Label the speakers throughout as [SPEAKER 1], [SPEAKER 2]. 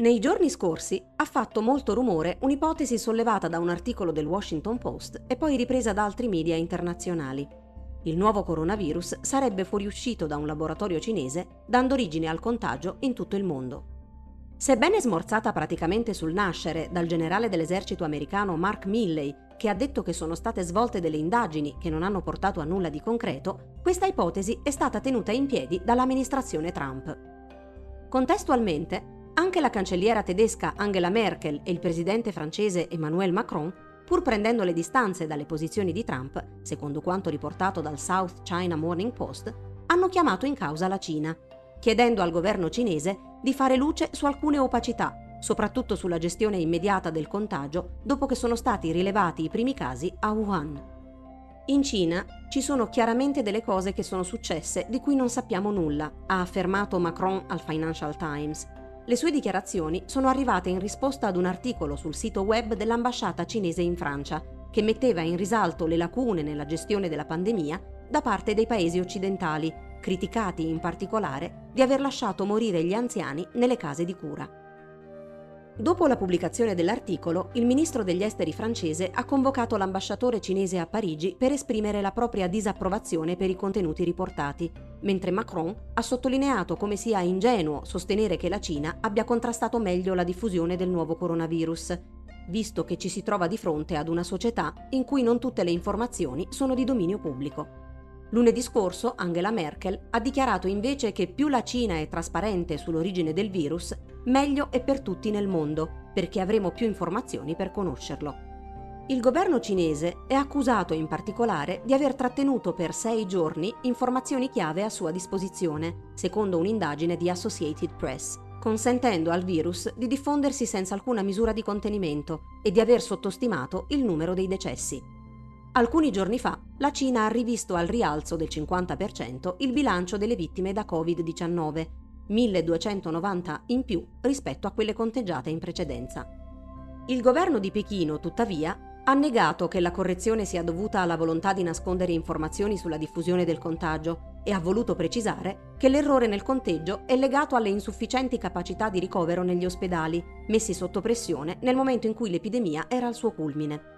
[SPEAKER 1] Nei giorni scorsi ha fatto molto rumore un'ipotesi sollevata da un articolo del Washington Post e poi ripresa da altri media internazionali. Il nuovo coronavirus sarebbe fuoriuscito da un laboratorio cinese, dando origine al contagio in tutto il mondo. Sebbene smorzata praticamente sul nascere dal generale dell'esercito americano Mark Milley, che ha detto che sono state svolte delle indagini che non hanno portato a nulla di concreto, questa ipotesi è stata tenuta in piedi dall'amministrazione Trump. Contestualmente, anche la cancelliera tedesca Angela Merkel e il presidente francese Emmanuel Macron, pur prendendo le distanze dalle posizioni di Trump, secondo quanto riportato dal South China Morning Post, hanno chiamato in causa la Cina, chiedendo al governo cinese di fare luce su alcune opacità, soprattutto sulla gestione immediata del contagio dopo che sono stati rilevati i primi casi a Wuhan. In Cina ci sono chiaramente delle cose che sono successe di cui non sappiamo nulla, ha affermato Macron al Financial Times, le sue dichiarazioni sono arrivate in risposta ad un articolo sul sito web dell'ambasciata cinese in Francia, che metteva in risalto le lacune nella gestione della pandemia da parte dei paesi occidentali, criticati in particolare di aver lasciato morire gli anziani nelle case di cura. Dopo la pubblicazione dell'articolo, il ministro degli esteri francese ha convocato l'ambasciatore cinese a Parigi per esprimere la propria disapprovazione per i contenuti riportati, mentre Macron ha sottolineato come sia ingenuo sostenere che la Cina abbia contrastato meglio la diffusione del nuovo coronavirus, visto che ci si trova di fronte ad una società in cui non tutte le informazioni sono di dominio pubblico. Lunedì scorso Angela Merkel ha dichiarato invece che più la Cina è trasparente sull'origine del virus, meglio è per tutti nel mondo, perché avremo più informazioni per conoscerlo. Il governo cinese è accusato in particolare di aver trattenuto per sei giorni informazioni chiave a sua disposizione, secondo un'indagine di Associated Press, consentendo al virus di diffondersi senza alcuna misura di contenimento e di aver sottostimato il numero dei decessi. Alcuni giorni fa la Cina ha rivisto al rialzo del 50% il bilancio delle vittime da Covid-19, 1290 in più rispetto a quelle conteggiate in precedenza. Il governo di Pechino, tuttavia, ha negato che la correzione sia dovuta alla volontà di nascondere informazioni sulla diffusione del contagio e ha voluto precisare che l'errore nel conteggio è legato alle insufficienti capacità di ricovero negli ospedali, messi sotto pressione nel momento in cui l'epidemia era al suo culmine.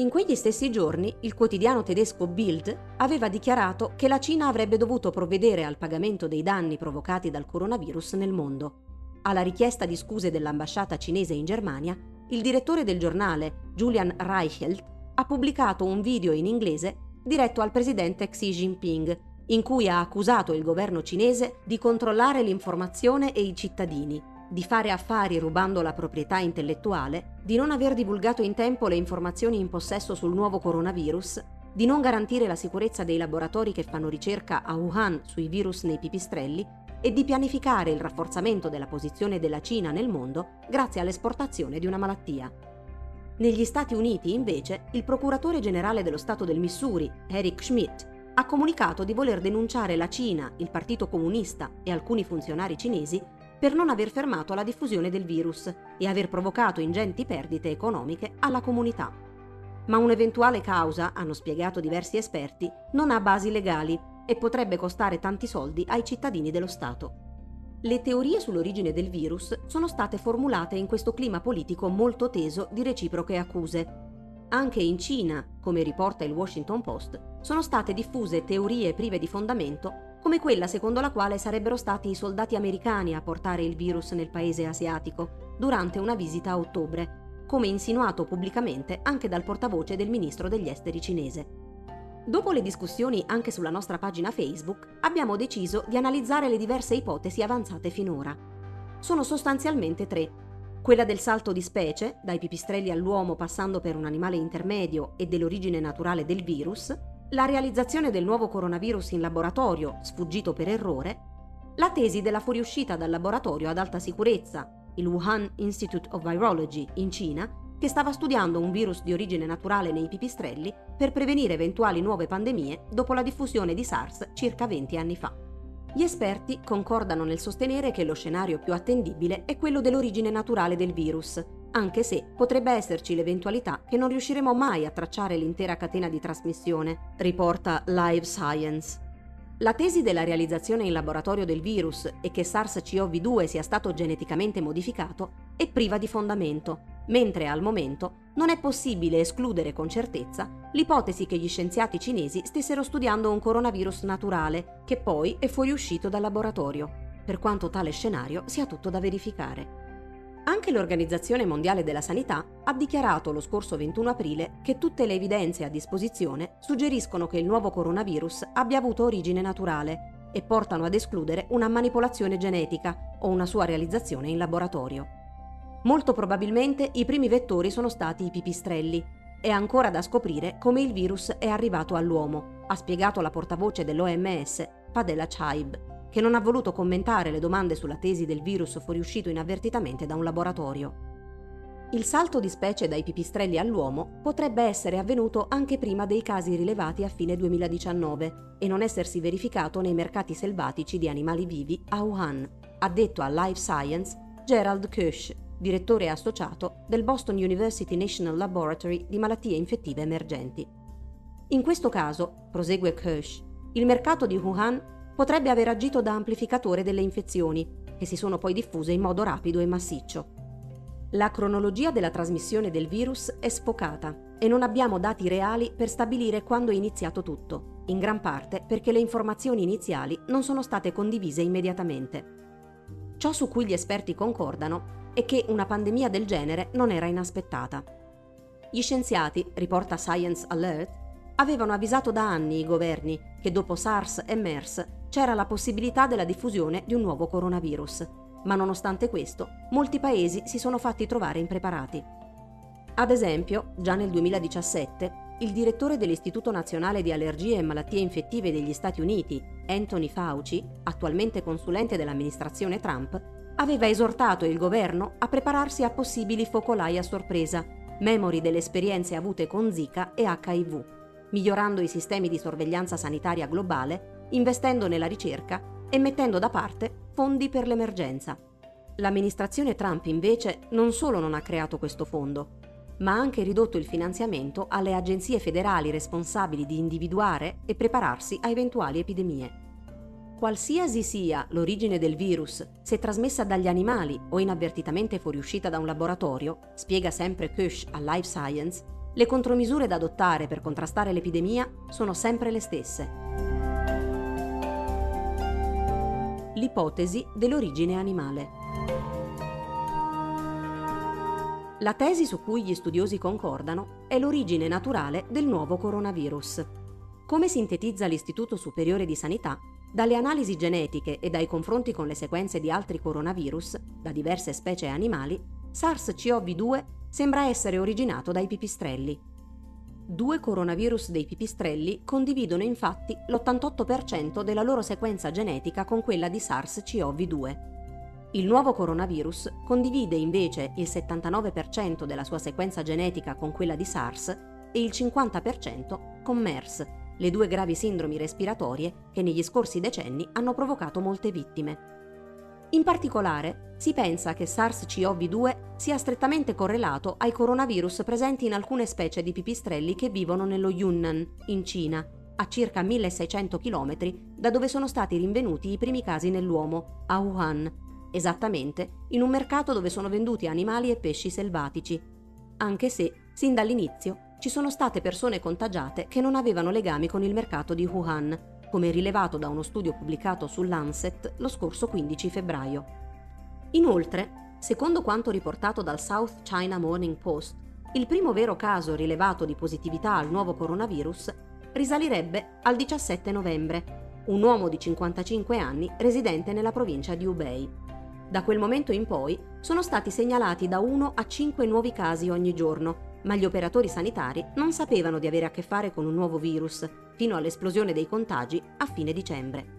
[SPEAKER 1] In quegli stessi giorni il quotidiano tedesco Bild aveva dichiarato che la Cina avrebbe dovuto provvedere al pagamento dei danni provocati dal coronavirus nel mondo. Alla richiesta di scuse dell'ambasciata cinese in Germania, il direttore del giornale, Julian Reichelt, ha pubblicato un video in inglese diretto al presidente Xi Jinping, in cui ha accusato il governo cinese di controllare l'informazione e i cittadini di fare affari rubando la proprietà intellettuale, di non aver divulgato in tempo le informazioni in possesso sul nuovo coronavirus, di non garantire la sicurezza dei laboratori che fanno ricerca a Wuhan sui virus nei pipistrelli e di pianificare il rafforzamento della posizione della Cina nel mondo grazie all'esportazione di una malattia. Negli Stati Uniti, invece, il procuratore generale dello Stato del Missouri, Eric Schmidt, ha comunicato di voler denunciare la Cina, il Partito Comunista e alcuni funzionari cinesi per non aver fermato la diffusione del virus e aver provocato ingenti perdite economiche alla comunità. Ma un'eventuale causa, hanno spiegato diversi esperti, non ha basi legali e potrebbe costare tanti soldi ai cittadini dello Stato. Le teorie sull'origine del virus sono state formulate in questo clima politico molto teso di reciproche accuse. Anche in Cina, come riporta il Washington Post, sono state diffuse teorie prive di fondamento come quella secondo la quale sarebbero stati i soldati americani a portare il virus nel paese asiatico durante una visita a ottobre, come insinuato pubblicamente anche dal portavoce del ministro degli esteri cinese. Dopo le discussioni anche sulla nostra pagina Facebook, abbiamo deciso di analizzare le diverse ipotesi avanzate finora. Sono sostanzialmente tre. Quella del salto di specie, dai pipistrelli all'uomo passando per un animale intermedio e dell'origine naturale del virus, la realizzazione del nuovo coronavirus in laboratorio, sfuggito per errore, la tesi della fuoriuscita dal laboratorio ad alta sicurezza, il Wuhan Institute of Virology in Cina, che stava studiando un virus di origine naturale nei pipistrelli per prevenire eventuali nuove pandemie dopo la diffusione di SARS circa 20 anni fa. Gli esperti concordano nel sostenere che lo scenario più attendibile è quello dell'origine naturale del virus, anche se potrebbe esserci l'eventualità che non riusciremo mai a tracciare l'intera catena di trasmissione, riporta Live Science. La tesi della realizzazione in laboratorio del virus e che SARS-CoV-2 sia stato geneticamente modificato è priva di fondamento, mentre al momento non è possibile escludere con certezza l'ipotesi che gli scienziati cinesi stessero studiando un coronavirus naturale che poi è fuoriuscito dal laboratorio, per quanto tale scenario sia tutto da verificare. Anche l'Organizzazione Mondiale della Sanità ha dichiarato lo scorso 21 aprile che tutte le evidenze a disposizione suggeriscono che il nuovo coronavirus abbia avuto origine naturale e portano ad escludere una manipolazione genetica o una sua realizzazione in laboratorio. Molto probabilmente i primi vettori sono stati i pipistrelli. È ancora da scoprire come il virus è arrivato all'uomo, ha spiegato la portavoce dell'OMS, Padela Chaib che non ha voluto commentare le domande sulla tesi del virus fuoriuscito inavvertitamente da un laboratorio. Il salto di specie dai pipistrelli all'uomo potrebbe essere avvenuto anche prima dei casi rilevati a fine 2019 e non essersi verificato nei mercati selvatici di animali vivi a Wuhan, ha detto a Life Science Gerald Kirsch, direttore associato del Boston University National Laboratory di malattie infettive emergenti. In questo caso, prosegue Kirsch, il mercato di Wuhan potrebbe aver agito da amplificatore delle infezioni, che si sono poi diffuse in modo rapido e massiccio. La cronologia della trasmissione del virus è sfocata e non abbiamo dati reali per stabilire quando è iniziato tutto, in gran parte perché le informazioni iniziali non sono state condivise immediatamente. Ciò su cui gli esperti concordano è che una pandemia del genere non era inaspettata. Gli scienziati, riporta Science Alert, avevano avvisato da anni i governi che dopo SARS e MERS c'era la possibilità della diffusione di un nuovo coronavirus, ma nonostante questo molti paesi si sono fatti trovare impreparati. Ad esempio, già nel 2017, il direttore dell'Istituto Nazionale di Allergie e Malattie Infettive degli Stati Uniti, Anthony Fauci, attualmente consulente dell'amministrazione Trump, aveva esortato il governo a prepararsi a possibili focolai a sorpresa, memori delle esperienze avute con Zika e HIV, migliorando i sistemi di sorveglianza sanitaria globale investendo nella ricerca e mettendo da parte fondi per l'emergenza. L'amministrazione Trump invece non solo non ha creato questo fondo, ma ha anche ridotto il finanziamento alle agenzie federali responsabili di individuare e prepararsi a eventuali epidemie. Qualsiasi sia l'origine del virus, se trasmessa dagli animali o inavvertitamente fuoriuscita da un laboratorio, spiega sempre Kush a Life Science, le contromisure da adottare per contrastare l'epidemia sono sempre le stesse. l'ipotesi dell'origine animale. La tesi su cui gli studiosi concordano è l'origine naturale del nuovo coronavirus. Come sintetizza l'Istituto Superiore di Sanità, dalle analisi genetiche e dai confronti con le sequenze di altri coronavirus, da diverse specie animali, SARS-CoV-2 sembra essere originato dai pipistrelli. Due coronavirus dei pipistrelli condividono infatti l'88% della loro sequenza genetica con quella di SARS-CoV-2. Il nuovo coronavirus condivide invece il 79% della sua sequenza genetica con quella di SARS e il 50% con MERS, le due gravi sindromi respiratorie che negli scorsi decenni hanno provocato molte vittime. In particolare, si pensa che SARS-CoV-2 sia strettamente correlato ai coronavirus presenti in alcune specie di pipistrelli che vivono nello Yunnan, in Cina, a circa 1600 km da dove sono stati rinvenuti i primi casi nell'uomo, a Wuhan, esattamente in un mercato dove sono venduti animali e pesci selvatici, anche se, sin dall'inizio, ci sono state persone contagiate che non avevano legami con il mercato di Wuhan, come rilevato da uno studio pubblicato su Lancet lo scorso 15 febbraio. Inoltre, secondo quanto riportato dal South China Morning Post, il primo vero caso rilevato di positività al nuovo coronavirus risalirebbe al 17 novembre, un uomo di 55 anni residente nella provincia di Hubei. Da quel momento in poi sono stati segnalati da 1 a 5 nuovi casi ogni giorno, ma gli operatori sanitari non sapevano di avere a che fare con un nuovo virus, fino all'esplosione dei contagi a fine dicembre.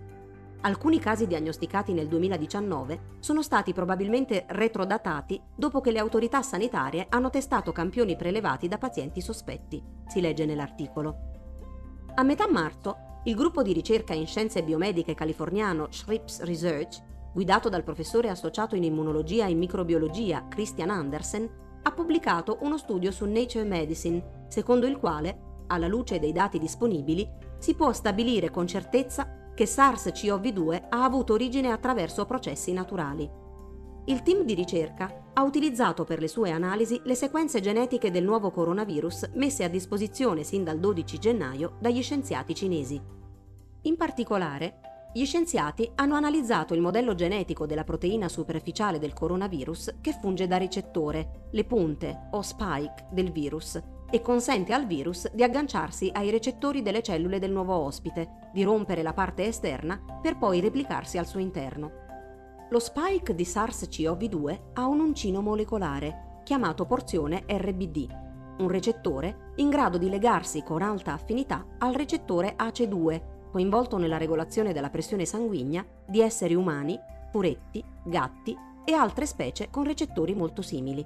[SPEAKER 1] Alcuni casi diagnosticati nel 2019 sono stati probabilmente retrodatati dopo che le autorità sanitarie hanno testato campioni prelevati da pazienti sospetti, si legge nell'articolo. A metà marzo, il gruppo di ricerca in scienze biomediche californiano Scripps Research, guidato dal professore associato in immunologia e microbiologia Christian Andersen, ha pubblicato uno studio su Nature Medicine, secondo il quale, alla luce dei dati disponibili, si può stabilire con certezza che SARS-CoV-2 ha avuto origine attraverso processi naturali. Il team di ricerca ha utilizzato per le sue analisi le sequenze genetiche del nuovo coronavirus messe a disposizione sin dal 12 gennaio dagli scienziati cinesi. In particolare, gli scienziati hanno analizzato il modello genetico della proteina superficiale del coronavirus che funge da recettore, le punte o spike del virus, e consente al virus di agganciarsi ai recettori delle cellule del nuovo ospite, di rompere la parte esterna per poi replicarsi al suo interno. Lo spike di SARS-CoV-2 ha un uncino molecolare, chiamato porzione RBD, un recettore in grado di legarsi con alta affinità al recettore ACE2, coinvolto nella regolazione della pressione sanguigna di esseri umani, furetti, gatti e altre specie con recettori molto simili.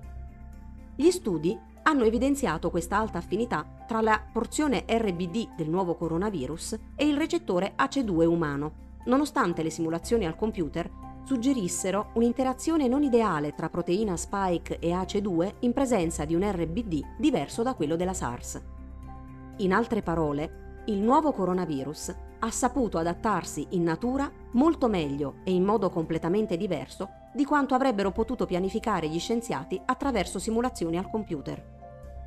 [SPEAKER 1] Gli studi hanno evidenziato questa alta affinità tra la porzione RBD del nuovo coronavirus e il recettore ACE2 umano, nonostante le simulazioni al computer suggerissero un'interazione non ideale tra proteina spike e ACE2 in presenza di un RBD diverso da quello della SARS. In altre parole, il nuovo coronavirus ha saputo adattarsi in natura molto meglio e in modo completamente diverso di quanto avrebbero potuto pianificare gli scienziati attraverso simulazioni al computer.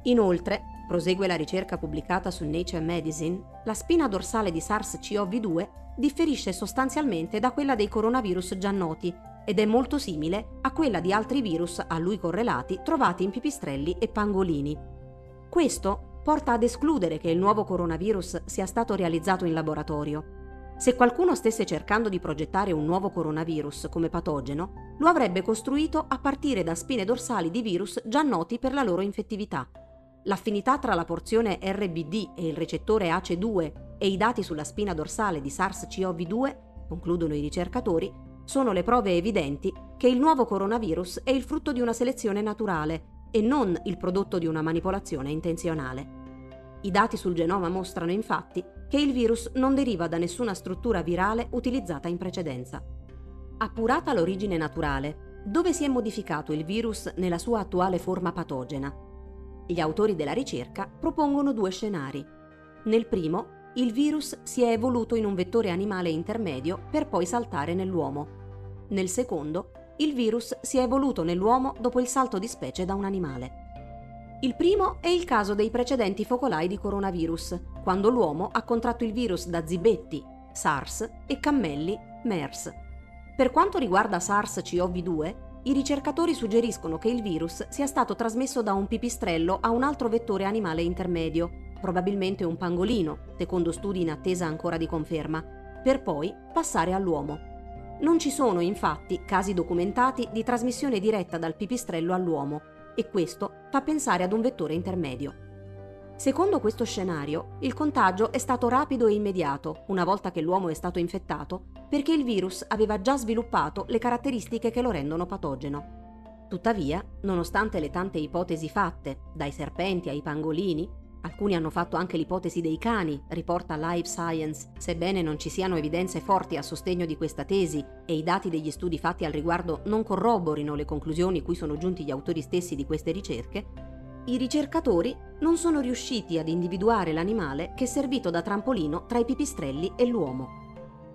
[SPEAKER 1] Inoltre, prosegue la ricerca pubblicata su Nature Medicine, la spina dorsale di SARS-CoV-2 differisce sostanzialmente da quella dei coronavirus già noti ed è molto simile a quella di altri virus a lui correlati trovati in pipistrelli e pangolini. Questo porta ad escludere che il nuovo coronavirus sia stato realizzato in laboratorio. Se qualcuno stesse cercando di progettare un nuovo coronavirus come patogeno, lo avrebbe costruito a partire da spine dorsali di virus già noti per la loro infettività L'affinità tra la porzione RBD e il recettore ACE2 e i dati sulla spina dorsale di SARS-CoV-2, concludono i ricercatori, sono le prove evidenti che il nuovo coronavirus è il frutto di una selezione naturale e non il prodotto di una manipolazione intenzionale. I dati sul genoma mostrano infatti che il virus non deriva da nessuna struttura virale utilizzata in precedenza. Appurata l'origine naturale, dove si è modificato il virus nella sua attuale forma patogena? Gli autori della ricerca propongono due scenari. Nel primo, il virus si è evoluto in un vettore animale intermedio per poi saltare nell'uomo. Nel secondo, il virus si è evoluto nell'uomo dopo il salto di specie da un animale. Il primo è il caso dei precedenti focolai di coronavirus, quando l'uomo ha contratto il virus da zibetti, SARS, e cammelli, MERS. Per quanto riguarda SARS-CoV-2, i ricercatori suggeriscono che il virus sia stato trasmesso da un pipistrello a un altro vettore animale intermedio, probabilmente un pangolino, secondo studi in attesa ancora di conferma, per poi passare all'uomo. Non ci sono infatti casi documentati di trasmissione diretta dal pipistrello all'uomo e questo fa pensare ad un vettore intermedio. Secondo questo scenario, il contagio è stato rapido e immediato una volta che l'uomo è stato infettato, perché il virus aveva già sviluppato le caratteristiche che lo rendono patogeno. Tuttavia, nonostante le tante ipotesi fatte, dai serpenti ai pangolini, alcuni hanno fatto anche l'ipotesi dei cani, riporta Life Science, sebbene non ci siano evidenze forti a sostegno di questa tesi e i dati degli studi fatti al riguardo non corroborino le conclusioni cui sono giunti gli autori stessi di queste ricerche, i ricercatori non sono riusciti ad individuare l'animale che è servito da trampolino tra i pipistrelli e l'uomo.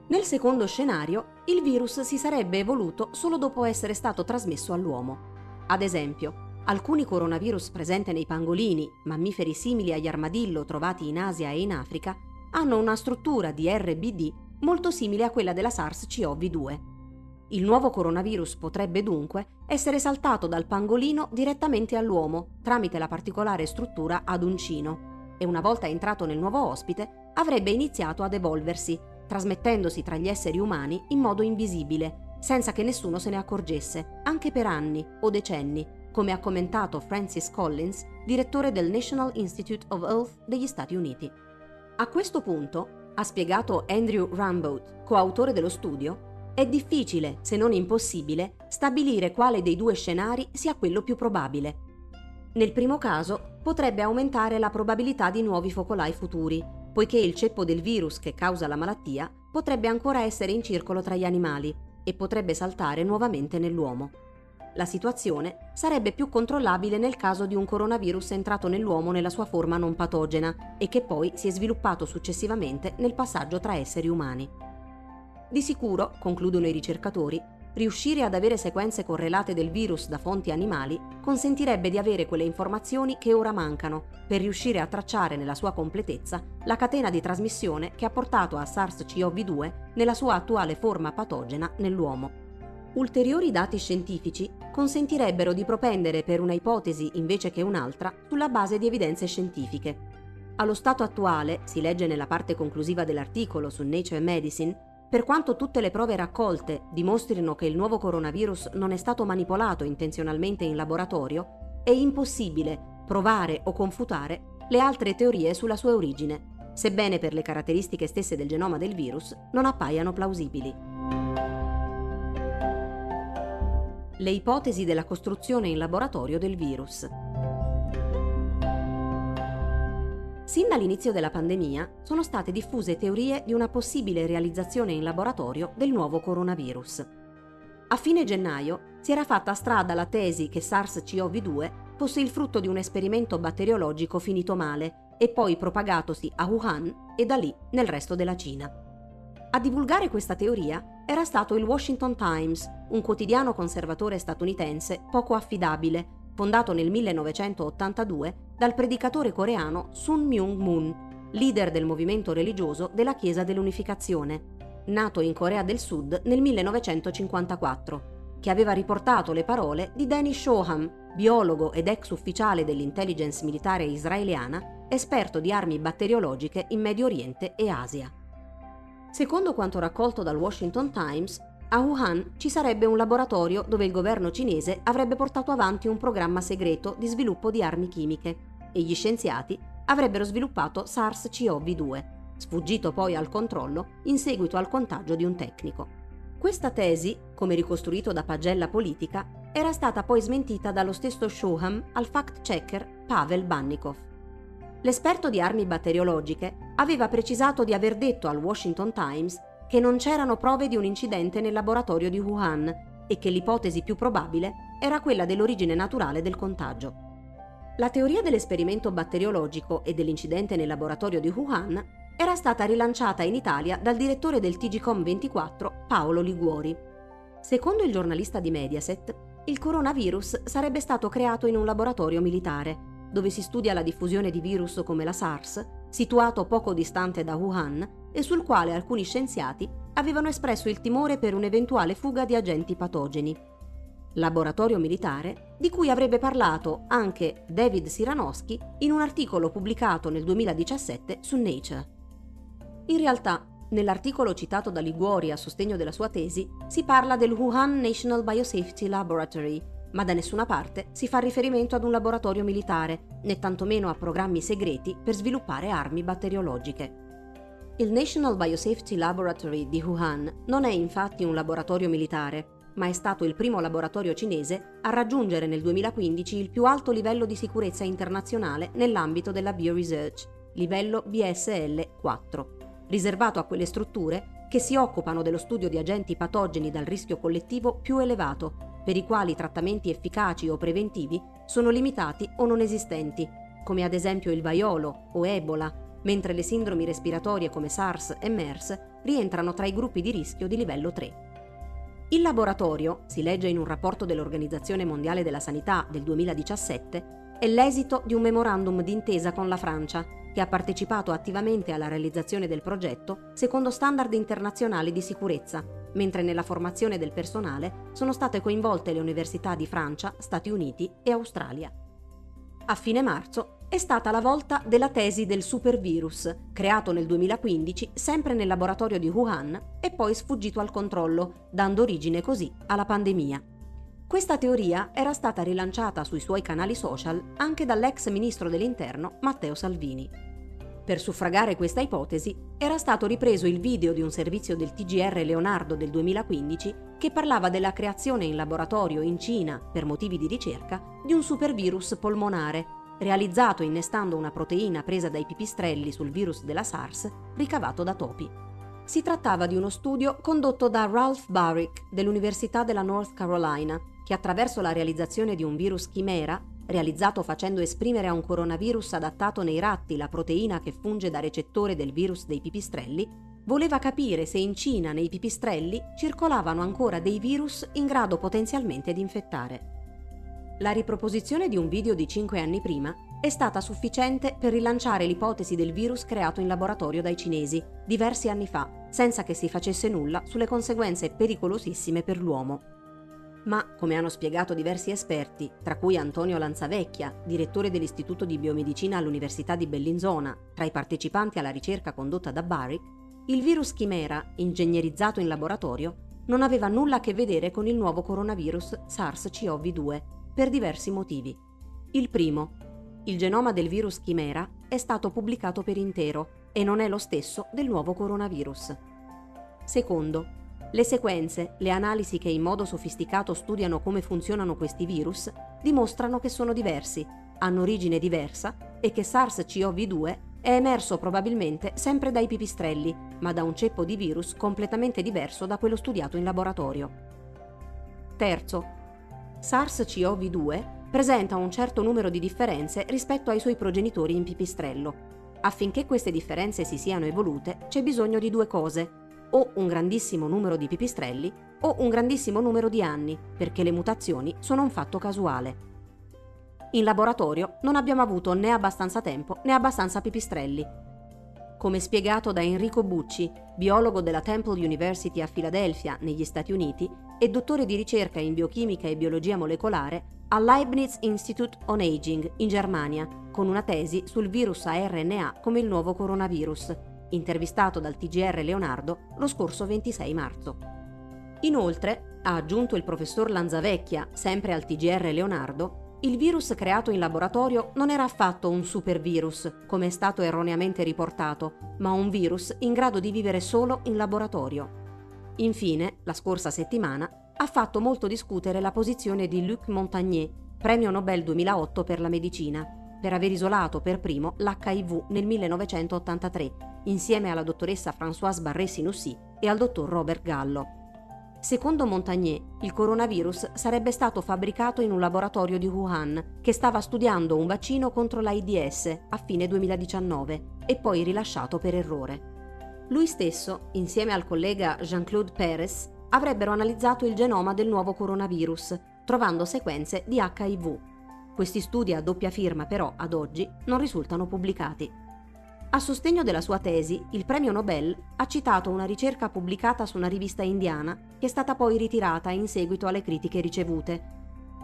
[SPEAKER 1] Nel secondo scenario, il virus si sarebbe evoluto solo dopo essere stato trasmesso all'uomo. Ad esempio, alcuni coronavirus presenti nei pangolini, mammiferi simili agli armadillo trovati in Asia e in Africa, hanno una struttura di RBD molto simile a quella della SARS-CoV-2. Il nuovo coronavirus potrebbe dunque essere saltato dal pangolino direttamente all'uomo tramite la particolare struttura ad uncino e una volta entrato nel nuovo ospite avrebbe iniziato ad evolversi, trasmettendosi tra gli esseri umani in modo invisibile, senza che nessuno se ne accorgesse, anche per anni o decenni, come ha commentato Francis Collins, direttore del National Institute of Health degli Stati Uniti. A questo punto, ha spiegato Andrew Ramboat, coautore dello studio, è difficile, se non impossibile, stabilire quale dei due scenari sia quello più probabile. Nel primo caso potrebbe aumentare la probabilità di nuovi focolai futuri, poiché il ceppo del virus che causa la malattia potrebbe ancora essere in circolo tra gli animali e potrebbe saltare nuovamente nell'uomo. La situazione sarebbe più controllabile nel caso di un coronavirus entrato nell'uomo nella sua forma non patogena e che poi si è sviluppato successivamente nel passaggio tra esseri umani. Di sicuro, concludono i ricercatori, riuscire ad avere sequenze correlate del virus da fonti animali consentirebbe di avere quelle informazioni che ora mancano per riuscire a tracciare nella sua completezza la catena di trasmissione che ha portato a SARS-CoV-2 nella sua attuale forma patogena nell'uomo. Ulteriori dati scientifici consentirebbero di propendere per una ipotesi invece che un'altra sulla base di evidenze scientifiche. Allo stato attuale, si legge nella parte conclusiva dell'articolo su Nature Medicine, per quanto tutte le prove raccolte dimostrino che il nuovo coronavirus non è stato manipolato intenzionalmente in laboratorio, è impossibile provare o confutare le altre teorie sulla sua origine, sebbene per le caratteristiche stesse del genoma del virus non appaiano plausibili. Le ipotesi della costruzione in laboratorio del virus. Sin dall'inizio della pandemia sono state diffuse teorie di una possibile realizzazione in laboratorio del nuovo coronavirus. A fine gennaio si era fatta strada la tesi che SARS-CoV-2 fosse il frutto di un esperimento batteriologico finito male e poi propagatosi a Wuhan e da lì nel resto della Cina. A divulgare questa teoria era stato il Washington Times, un quotidiano conservatore statunitense poco affidabile fondato nel 1982 dal predicatore coreano Sun Myung Moon, leader del movimento religioso della Chiesa dell'Unificazione, nato in Corea del Sud nel 1954, che aveva riportato le parole di Danny Shoham, biologo ed ex ufficiale dell'intelligence militare israeliana, esperto di armi batteriologiche in Medio Oriente e Asia. Secondo quanto raccolto dal Washington Times, a Wuhan ci sarebbe un laboratorio dove il governo cinese avrebbe portato avanti un programma segreto di sviluppo di armi chimiche e gli scienziati avrebbero sviluppato SARS-CoV-2, sfuggito poi al controllo in seguito al contagio di un tecnico. Questa tesi, come ricostruito da pagella politica, era stata poi smentita dallo stesso Shoham al fact-checker Pavel Bannikov. L'esperto di armi batteriologiche aveva precisato di aver detto al Washington Times che non c'erano prove di un incidente nel laboratorio di Wuhan e che l'ipotesi più probabile era quella dell'origine naturale del contagio. La teoria dell'esperimento batteriologico e dell'incidente nel laboratorio di Wuhan era stata rilanciata in Italia dal direttore del TGCOM 24 Paolo Liguori. Secondo il giornalista di Mediaset, il coronavirus sarebbe stato creato in un laboratorio militare, dove si studia la diffusione di virus come la SARS, situato poco distante da Wuhan e sul quale alcuni scienziati avevano espresso il timore per un'eventuale fuga di agenti patogeni. Laboratorio militare di cui avrebbe parlato anche David Siranowski in un articolo pubblicato nel 2017 su Nature. In realtà, nell'articolo citato da Liguori a sostegno della sua tesi, si parla del Wuhan National Biosafety Laboratory, ma da nessuna parte si fa riferimento ad un laboratorio militare, né tantomeno a programmi segreti per sviluppare armi batteriologiche. Il National Biosafety Laboratory di Wuhan non è infatti un laboratorio militare, ma è stato il primo laboratorio cinese a raggiungere nel 2015 il più alto livello di sicurezza internazionale nell'ambito della bioresearch, livello BSL 4, riservato a quelle strutture che si occupano dello studio di agenti patogeni dal rischio collettivo più elevato, per i quali trattamenti efficaci o preventivi sono limitati o non esistenti, come ad esempio il vaiolo o Ebola, mentre le sindromi respiratorie come SARS e MERS rientrano tra i gruppi di rischio di livello 3. Il laboratorio, si legge in un rapporto dell'Organizzazione Mondiale della Sanità del 2017, è l'esito di un memorandum d'intesa con la Francia, che ha partecipato attivamente alla realizzazione del progetto secondo standard internazionali di sicurezza, mentre nella formazione del personale sono state coinvolte le università di Francia, Stati Uniti e Australia. A fine marzo è stata la volta della tesi del supervirus, creato nel 2015 sempre nel laboratorio di Wuhan e poi sfuggito al controllo, dando origine così alla pandemia. Questa teoria era stata rilanciata sui suoi canali social anche dall'ex ministro dell'Interno Matteo Salvini. Per suffragare questa ipotesi era stato ripreso il video di un servizio del TGR Leonardo del 2015 che parlava della creazione in laboratorio in Cina, per motivi di ricerca, di un supervirus polmonare realizzato innestando una proteina presa dai pipistrelli sul virus della SARS ricavato da topi. Si trattava di uno studio condotto da Ralph Barrick dell'Università della North Carolina, che attraverso la realizzazione di un virus chimera, realizzato facendo esprimere a un coronavirus adattato nei ratti la proteina che funge da recettore del virus dei pipistrelli, voleva capire se in Cina nei pipistrelli circolavano ancora dei virus in grado potenzialmente di infettare. La riproposizione di un video di 5 anni prima è stata sufficiente per rilanciare l'ipotesi del virus creato in laboratorio dai cinesi diversi anni fa, senza che si facesse nulla sulle conseguenze pericolosissime per l'uomo. Ma, come hanno spiegato diversi esperti, tra cui Antonio Lanzavecchia, direttore dell'Istituto di Biomedicina all'Università di Bellinzona, tra i partecipanti alla ricerca condotta da Barrick, il virus chimera, ingegnerizzato in laboratorio, non aveva nulla a che vedere con il nuovo coronavirus SARS-CoV-2 per diversi motivi. Il primo, il genoma del virus chimera è stato pubblicato per intero e non è lo stesso del nuovo coronavirus. Secondo, le sequenze, le analisi che in modo sofisticato studiano come funzionano questi virus, dimostrano che sono diversi, hanno origine diversa e che SARS-CoV-2 è emerso probabilmente sempre dai pipistrelli, ma da un ceppo di virus completamente diverso da quello studiato in laboratorio. Terzo, SARS-CoV-2 presenta un certo numero di differenze rispetto ai suoi progenitori in pipistrello. Affinché queste differenze si siano evolute, c'è bisogno di due cose, o un grandissimo numero di pipistrelli o un grandissimo numero di anni, perché le mutazioni sono un fatto casuale. In laboratorio non abbiamo avuto né abbastanza tempo né abbastanza pipistrelli. Come spiegato da Enrico Bucci, biologo della Temple University a Filadelfia, negli Stati Uniti, e dottore di ricerca in biochimica e biologia molecolare al Leibniz Institute on Aging in Germania, con una tesi sul virus a RNA come il nuovo coronavirus, intervistato dal TGR Leonardo lo scorso 26 marzo. Inoltre, ha aggiunto il professor Lanzavecchia, sempre al TGR Leonardo, il virus creato in laboratorio non era affatto un supervirus, come è stato erroneamente riportato, ma un virus in grado di vivere solo in laboratorio. Infine, la scorsa settimana, ha fatto molto discutere la posizione di Luc Montagnier, premio Nobel 2008 per la medicina, per aver isolato per primo l'HIV nel 1983 insieme alla dottoressa Françoise Barré-Sinoussi e al dottor Robert Gallo. Secondo Montagnier, il coronavirus sarebbe stato fabbricato in un laboratorio di Wuhan che stava studiando un vaccino contro l'AIDS a fine 2019 e poi rilasciato per errore. Lui stesso, insieme al collega Jean-Claude Perez, avrebbero analizzato il genoma del nuovo coronavirus, trovando sequenze di HIV. Questi studi a doppia firma però, ad oggi, non risultano pubblicati. A sostegno della sua tesi, il premio Nobel ha citato una ricerca pubblicata su una rivista indiana che è stata poi ritirata in seguito alle critiche ricevute,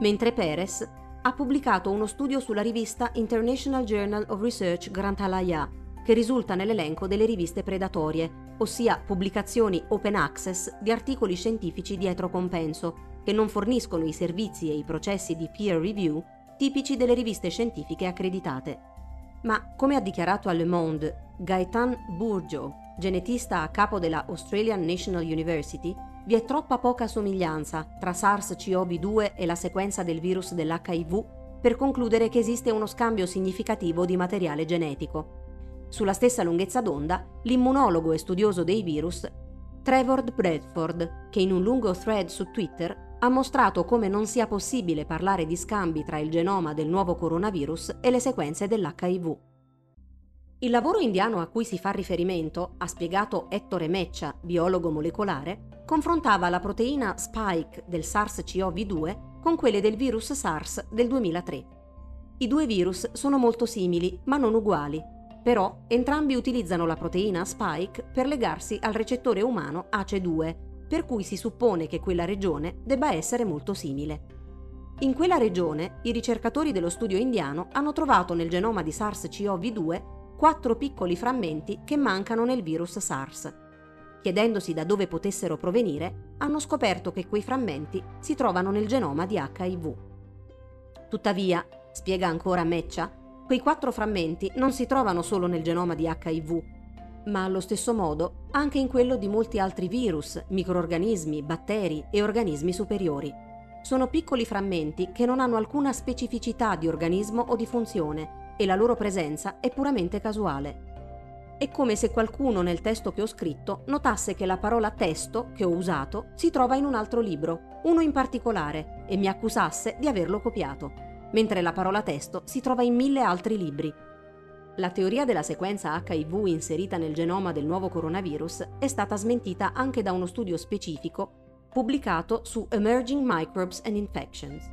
[SPEAKER 1] mentre Perez ha pubblicato uno studio sulla rivista International Journal of Research Grantalaya, che risulta nell'elenco delle riviste predatorie, ossia pubblicazioni open access di articoli scientifici dietro compenso, che non forniscono i servizi e i processi di peer review tipici delle riviste scientifiche accreditate. Ma, come ha dichiarato a Le Monde Gaetan Bourgeot, genetista a capo della Australian National University, vi è troppa poca somiglianza tra SARS-CoV-2 e la sequenza del virus dell'HIV per concludere che esiste uno scambio significativo di materiale genetico. Sulla stessa lunghezza d'onda, l'immunologo e studioso dei virus Trevor Bradford, che in un lungo thread su Twitter ha mostrato come non sia possibile parlare di scambi tra il genoma del nuovo coronavirus e le sequenze dell'HIV. Il lavoro indiano a cui si fa riferimento, ha spiegato Ettore Meccia, biologo molecolare, confrontava la proteina spike del SARS-CoV-2 con quelle del virus SARS del 2003. I due virus sono molto simili, ma non uguali, però entrambi utilizzano la proteina spike per legarsi al recettore umano ACE2, per cui si suppone che quella regione debba essere molto simile. In quella regione i ricercatori dello studio indiano hanno trovato nel genoma di SARS-CoV-2 quattro piccoli frammenti che mancano nel virus SARS. Chiedendosi da dove potessero provenire, hanno scoperto che quei frammenti si trovano nel genoma di HIV. Tuttavia, spiega ancora Meccia, quei quattro frammenti non si trovano solo nel genoma di HIV, ma allo stesso modo anche in quello di molti altri virus, microorganismi, batteri e organismi superiori. Sono piccoli frammenti che non hanno alcuna specificità di organismo o di funzione e la loro presenza è puramente casuale. È come se qualcuno nel testo che ho scritto notasse che la parola testo che ho usato si trova in un altro libro, uno in particolare, e mi accusasse di averlo copiato, mentre la parola testo si trova in mille altri libri. La teoria della sequenza HIV inserita nel genoma del nuovo coronavirus è stata smentita anche da uno studio specifico pubblicato su Emerging Microbes and Infections.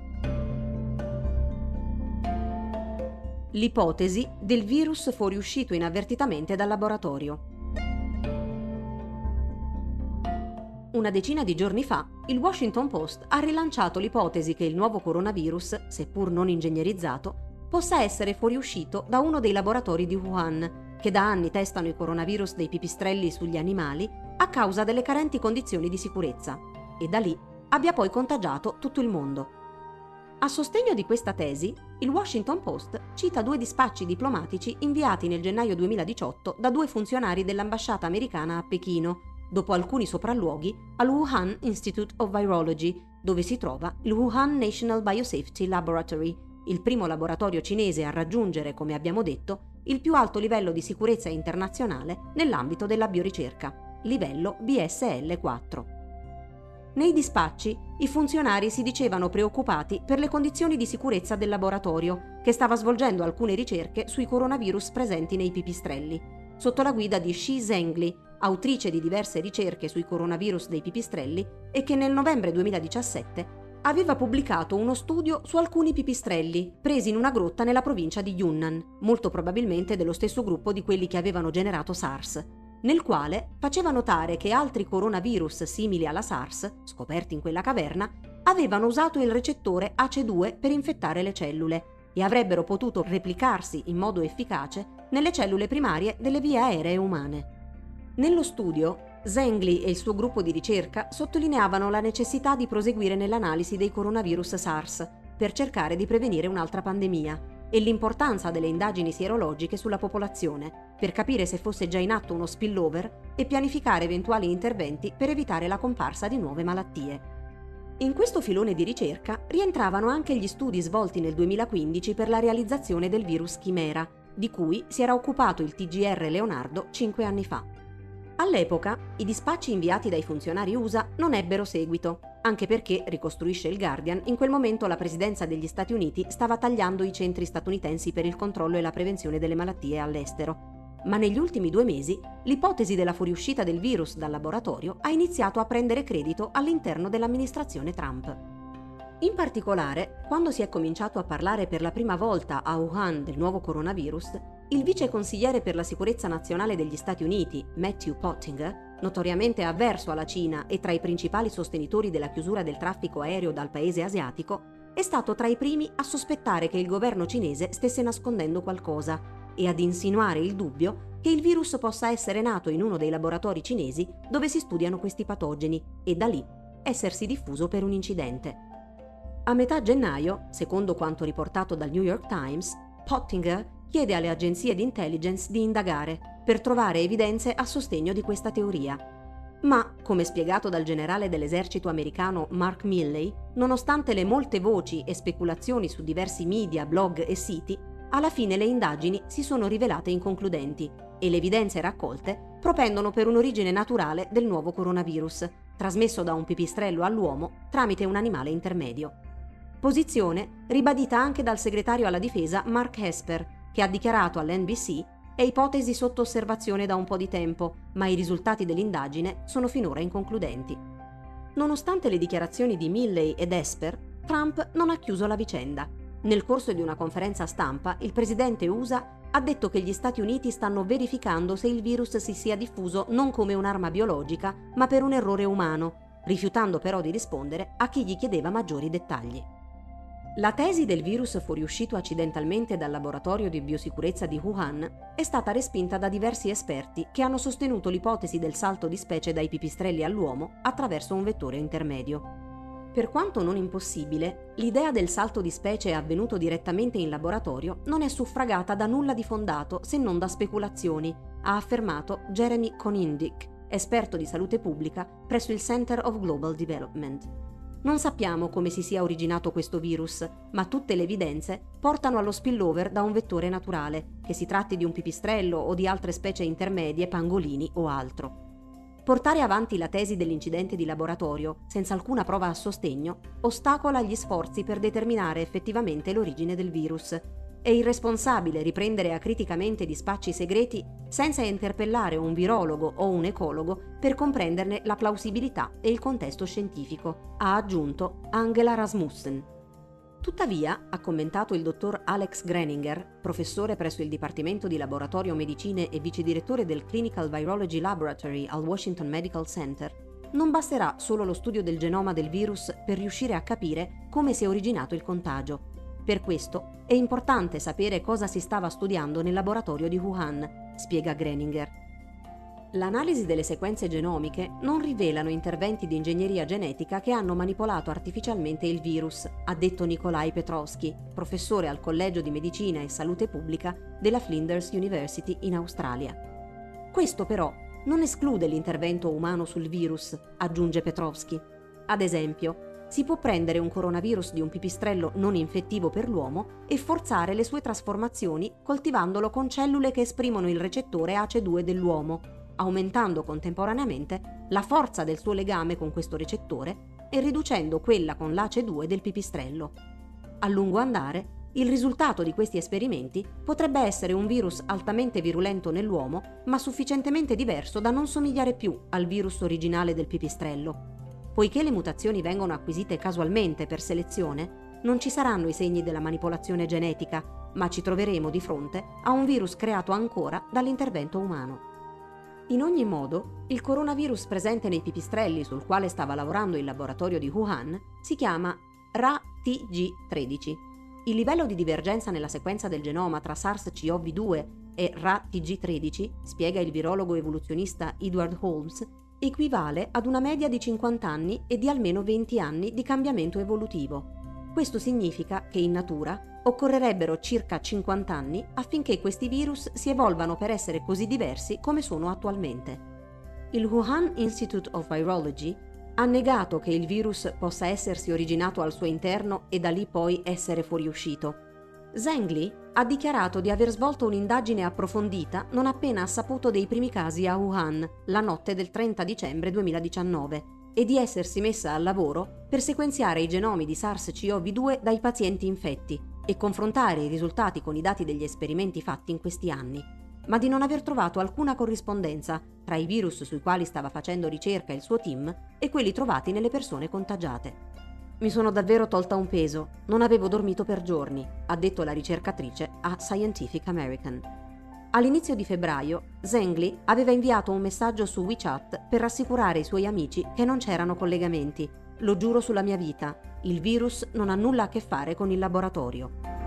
[SPEAKER 1] L'ipotesi del virus fuoriuscito inavvertitamente dal laboratorio. Una decina di giorni fa, il Washington Post ha rilanciato l'ipotesi che il nuovo coronavirus, seppur non ingegnerizzato, possa essere fuoriuscito da uno dei laboratori di Wuhan, che da anni testano i coronavirus dei pipistrelli sugli animali a causa delle carenti condizioni di sicurezza, e da lì abbia poi contagiato tutto il mondo. A sostegno di questa tesi, il Washington Post cita due dispacci diplomatici inviati nel gennaio 2018 da due funzionari dell'ambasciata americana a Pechino, dopo alcuni sopralluoghi al Wuhan Institute of Virology, dove si trova il Wuhan National Biosafety Laboratory, il primo laboratorio cinese a raggiungere, come abbiamo detto, il più alto livello di sicurezza internazionale nell'ambito della bioricerca, livello BSL 4. Nei dispacci i funzionari si dicevano preoccupati per le condizioni di sicurezza del laboratorio, che stava svolgendo alcune ricerche sui coronavirus presenti nei pipistrelli, sotto la guida di Xi Zhengli, autrice di diverse ricerche sui coronavirus dei pipistrelli e che nel novembre 2017 aveva pubblicato uno studio su alcuni pipistrelli presi in una grotta nella provincia di Yunnan, molto probabilmente dello stesso gruppo di quelli che avevano generato SARS, nel quale faceva notare che altri coronavirus simili alla SARS, scoperti in quella caverna, avevano usato il recettore AC2 per infettare le cellule e avrebbero potuto replicarsi in modo efficace nelle cellule primarie delle vie aeree umane. Nello studio Zengli e il suo gruppo di ricerca sottolineavano la necessità di proseguire nell'analisi dei coronavirus SARS per cercare di prevenire un'altra pandemia e l'importanza delle indagini sierologiche sulla popolazione per capire se fosse già in atto uno spillover e pianificare eventuali interventi per evitare la comparsa di nuove malattie. In questo filone di ricerca rientravano anche gli studi svolti nel 2015 per la realizzazione del virus Chimera, di cui si era occupato il TGR Leonardo cinque anni fa. All'epoca i dispacci inviati dai funzionari USA non ebbero seguito, anche perché, ricostruisce il Guardian, in quel momento la presidenza degli Stati Uniti stava tagliando i centri statunitensi per il controllo e la prevenzione delle malattie all'estero. Ma negli ultimi due mesi l'ipotesi della fuoriuscita del virus dal laboratorio ha iniziato a prendere credito all'interno dell'amministrazione Trump. In particolare, quando si è cominciato a parlare per la prima volta a Wuhan del nuovo coronavirus, il vice consigliere per la sicurezza nazionale degli Stati Uniti, Matthew Pottinger, notoriamente avverso alla Cina e tra i principali sostenitori della chiusura del traffico aereo dal paese asiatico, è stato tra i primi a sospettare che il governo cinese stesse nascondendo qualcosa e ad insinuare il dubbio che il virus possa essere nato in uno dei laboratori cinesi dove si studiano questi patogeni e da lì essersi diffuso per un incidente. A metà gennaio, secondo quanto riportato dal New York Times, Pottinger chiede alle agenzie di intelligence di indagare per trovare evidenze a sostegno di questa teoria. Ma, come spiegato dal generale dell'esercito americano Mark Milley, nonostante le molte voci e speculazioni su diversi media, blog e siti, alla fine le indagini si sono rivelate inconcludenti e le evidenze raccolte propendono per un'origine naturale del nuovo coronavirus, trasmesso da un pipistrello all'uomo tramite un animale intermedio. Posizione ribadita anche dal segretario alla difesa Mark Esper, che ha dichiarato all'NBC è ipotesi sotto osservazione da un po' di tempo, ma i risultati dell'indagine sono finora inconcludenti. Nonostante le dichiarazioni di Milley ed Esper, Trump non ha chiuso la vicenda. Nel corso di una conferenza stampa, il presidente USA ha detto che gli Stati Uniti stanno verificando se il virus si sia diffuso non come un'arma biologica, ma per un errore umano, rifiutando però di rispondere a chi gli chiedeva maggiori dettagli. La tesi del virus fuoriuscito accidentalmente dal laboratorio di biosicurezza di Wuhan è stata respinta da diversi esperti che hanno sostenuto l'ipotesi del salto di specie dai pipistrelli all'uomo attraverso un vettore intermedio. Per quanto non impossibile, l'idea del salto di specie avvenuto direttamente in laboratorio non è suffragata da nulla di fondato se non da speculazioni, ha affermato Jeremy Konindik, esperto di salute pubblica presso il Center of Global Development. Non sappiamo come si sia originato questo virus, ma tutte le evidenze portano allo spillover da un vettore naturale, che si tratti di un pipistrello o di altre specie intermedie, pangolini o altro. Portare avanti la tesi dell'incidente di laboratorio senza alcuna prova a sostegno ostacola gli sforzi per determinare effettivamente l'origine del virus è irresponsabile riprendere acriticamente dispacci segreti senza interpellare un virologo o un ecologo per comprenderne la plausibilità e il contesto scientifico, ha aggiunto Angela Rasmussen. Tuttavia, ha commentato il dottor Alex Greninger, professore presso il Dipartimento di Laboratorio Medicine e vice direttore del Clinical Virology Laboratory al Washington Medical Center, non basterà solo lo studio del genoma del virus per riuscire a capire come si è originato il contagio. Per questo è importante sapere cosa si stava studiando nel laboratorio di Wuhan, spiega Greninger. L'analisi delle sequenze genomiche non rivelano interventi di ingegneria genetica che hanno manipolato artificialmente il virus, ha detto Nikolai Petrovsky, professore al Collegio di Medicina e Salute Pubblica della Flinders University in Australia. Questo però non esclude l'intervento umano sul virus, aggiunge Petrovsky. Ad esempio, si può prendere un coronavirus di un pipistrello non infettivo per l'uomo e forzare le sue trasformazioni coltivandolo con cellule che esprimono il recettore ACE2 dell'uomo aumentando contemporaneamente la forza del suo legame con questo recettore e riducendo quella con l'ACE2 del pipistrello. A lungo andare, il risultato di questi esperimenti potrebbe essere un virus altamente virulento nell'uomo, ma sufficientemente diverso da non somigliare più al virus originale del pipistrello. Poiché le mutazioni vengono acquisite casualmente per selezione, non ci saranno i segni della manipolazione genetica, ma ci troveremo di fronte a un virus creato ancora dall'intervento umano. In ogni modo, il coronavirus presente nei pipistrelli sul quale stava lavorando il laboratorio di Wuhan si chiama RA-TG13. Il livello di divergenza nella sequenza del genoma tra SARS-CoV-2 e RA-TG13, spiega il virologo evoluzionista Edward Holmes, equivale ad una media di 50 anni e di almeno 20 anni di cambiamento evolutivo. Questo significa che in natura occorrerebbero circa 50 anni affinché questi virus si evolvano per essere così diversi come sono attualmente. Il Wuhan Institute of Virology ha negato che il virus possa essersi originato al suo interno e da lì poi essere fuoriuscito. Zhengli ha dichiarato di aver svolto un'indagine approfondita non appena ha saputo dei primi casi a Wuhan, la notte del 30 dicembre 2019 e di essersi messa al lavoro per sequenziare i genomi di SARS-CoV-2 dai pazienti infetti e confrontare i risultati con i dati degli esperimenti fatti in questi anni, ma di non aver trovato alcuna corrispondenza tra i virus sui quali stava facendo ricerca il suo team e quelli trovati nelle persone contagiate. Mi sono davvero tolta un peso, non avevo dormito per giorni, ha detto la ricercatrice a Scientific American. All'inizio di febbraio, Zengli aveva inviato un messaggio su WeChat per rassicurare i suoi amici che non c'erano collegamenti. Lo giuro sulla mia vita, il virus non ha nulla a che fare con il laboratorio.